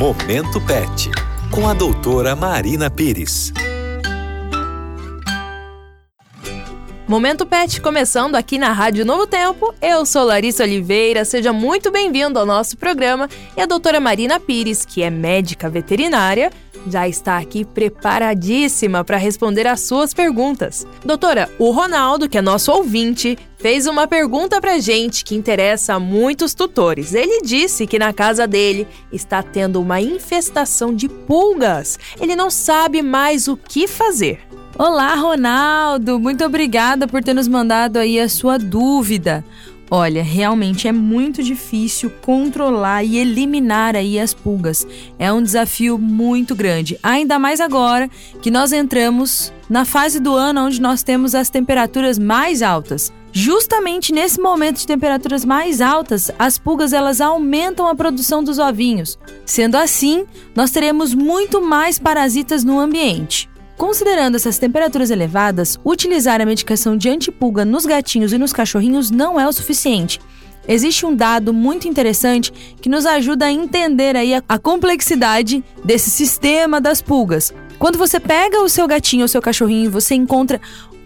Momento Pet, com a doutora Marina Pires. Momento Pet começando aqui na Rádio Novo Tempo. Eu sou Larissa Oliveira, seja muito bem-vindo ao nosso programa. E a doutora Marina Pires, que é médica veterinária, já está aqui preparadíssima para responder às suas perguntas. Doutora, o Ronaldo, que é nosso ouvinte, fez uma pergunta pra gente que interessa a muitos tutores. Ele disse que na casa dele está tendo uma infestação de pulgas. Ele não sabe mais o que fazer. Olá, Ronaldo! Muito obrigada por ter nos mandado aí a sua dúvida. Olha, realmente é muito difícil controlar e eliminar aí as pulgas. É um desafio muito grande, ainda mais agora que nós entramos na fase do ano onde nós temos as temperaturas mais altas. Justamente nesse momento de temperaturas mais altas, as pulgas elas aumentam a produção dos ovinhos. Sendo assim, nós teremos muito mais parasitas no ambiente. Considerando essas temperaturas elevadas, utilizar a medicação de antipulga nos gatinhos e nos cachorrinhos não é o suficiente. Existe um dado muito interessante que nos ajuda a entender aí a, a complexidade desse sistema das pulgas. Quando você pega o seu gatinho ou seu cachorrinho e você encontra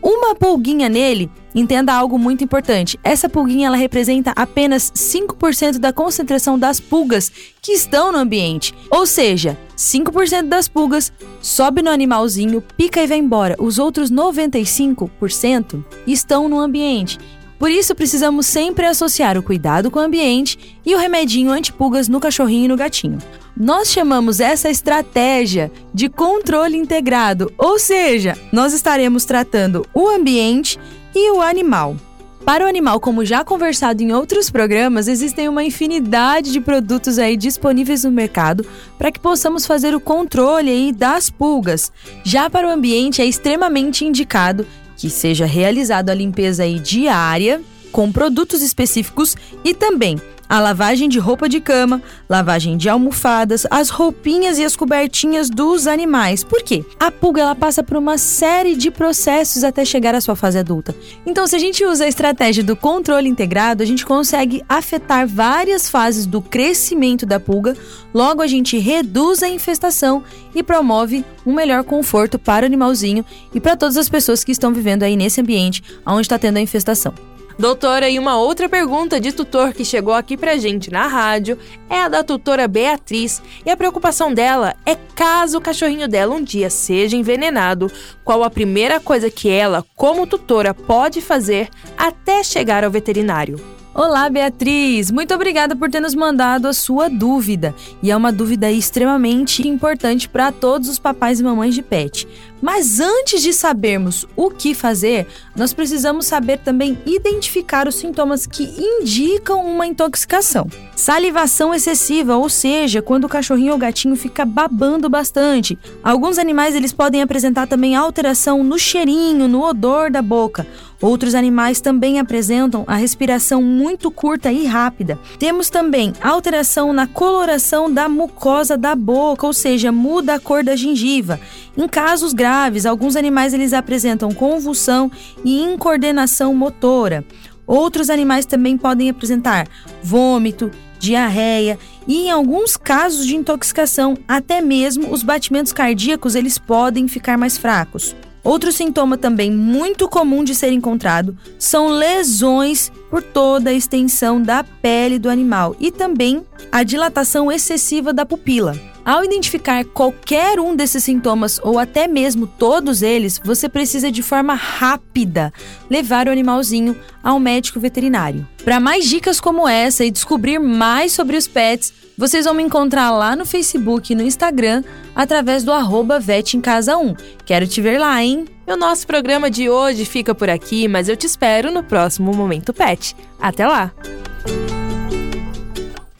uma pulguinha nele, entenda algo muito importante. Essa pulguinha ela representa apenas 5% da concentração das pulgas que estão no ambiente. Ou seja, 5% das pulgas sobe no animalzinho, pica e vai embora. Os outros 95% estão no ambiente. Por isso, precisamos sempre associar o cuidado com o ambiente e o remedinho antipulgas no cachorrinho e no gatinho. Nós chamamos essa estratégia de controle integrado, ou seja, nós estaremos tratando o ambiente e o animal. Para o animal, como já conversado em outros programas, existem uma infinidade de produtos aí disponíveis no mercado para que possamos fazer o controle aí das pulgas. Já para o ambiente é extremamente indicado que seja realizada a limpeza diária com produtos específicos e também a lavagem de roupa de cama, lavagem de almofadas, as roupinhas e as cobertinhas dos animais. Por quê? A pulga ela passa por uma série de processos até chegar à sua fase adulta. Então, se a gente usa a estratégia do controle integrado, a gente consegue afetar várias fases do crescimento da pulga, logo a gente reduz a infestação e promove um melhor conforto para o animalzinho e para todas as pessoas que estão vivendo aí nesse ambiente onde está tendo a infestação. Doutora, e uma outra pergunta de tutor que chegou aqui pra gente na rádio é a da tutora Beatriz. E a preocupação dela é caso o cachorrinho dela um dia seja envenenado, qual a primeira coisa que ela, como tutora, pode fazer até chegar ao veterinário? Olá, Beatriz! Muito obrigada por ter nos mandado a sua dúvida. E é uma dúvida extremamente importante para todos os papais e mamães de pet. Mas antes de sabermos o que fazer, nós precisamos saber também identificar os sintomas que indicam uma intoxicação. Salivação excessiva, ou seja, quando o cachorrinho ou gatinho fica babando bastante. Alguns animais eles podem apresentar também alteração no cheirinho, no odor da boca. Outros animais também apresentam a respiração muito curta e rápida. Temos também alteração na coloração da mucosa da boca, ou seja, muda a cor da gengiva. Em casos graves, alguns animais eles apresentam convulsão e incoordenação motora. Outros animais também podem apresentar vômito, diarreia e em alguns casos de intoxicação, até mesmo os batimentos cardíacos eles podem ficar mais fracos. Outro sintoma também muito comum de ser encontrado são lesões por toda a extensão da pele do animal e também a dilatação excessiva da pupila. Ao identificar qualquer um desses sintomas ou até mesmo todos eles, você precisa de forma rápida levar o animalzinho ao médico veterinário. Para mais dicas como essa e descobrir mais sobre os pets, vocês vão me encontrar lá no Facebook e no Instagram através do arroba 1. Quero te ver lá, hein? E o nosso programa de hoje fica por aqui, mas eu te espero no próximo Momento Pet. Até lá!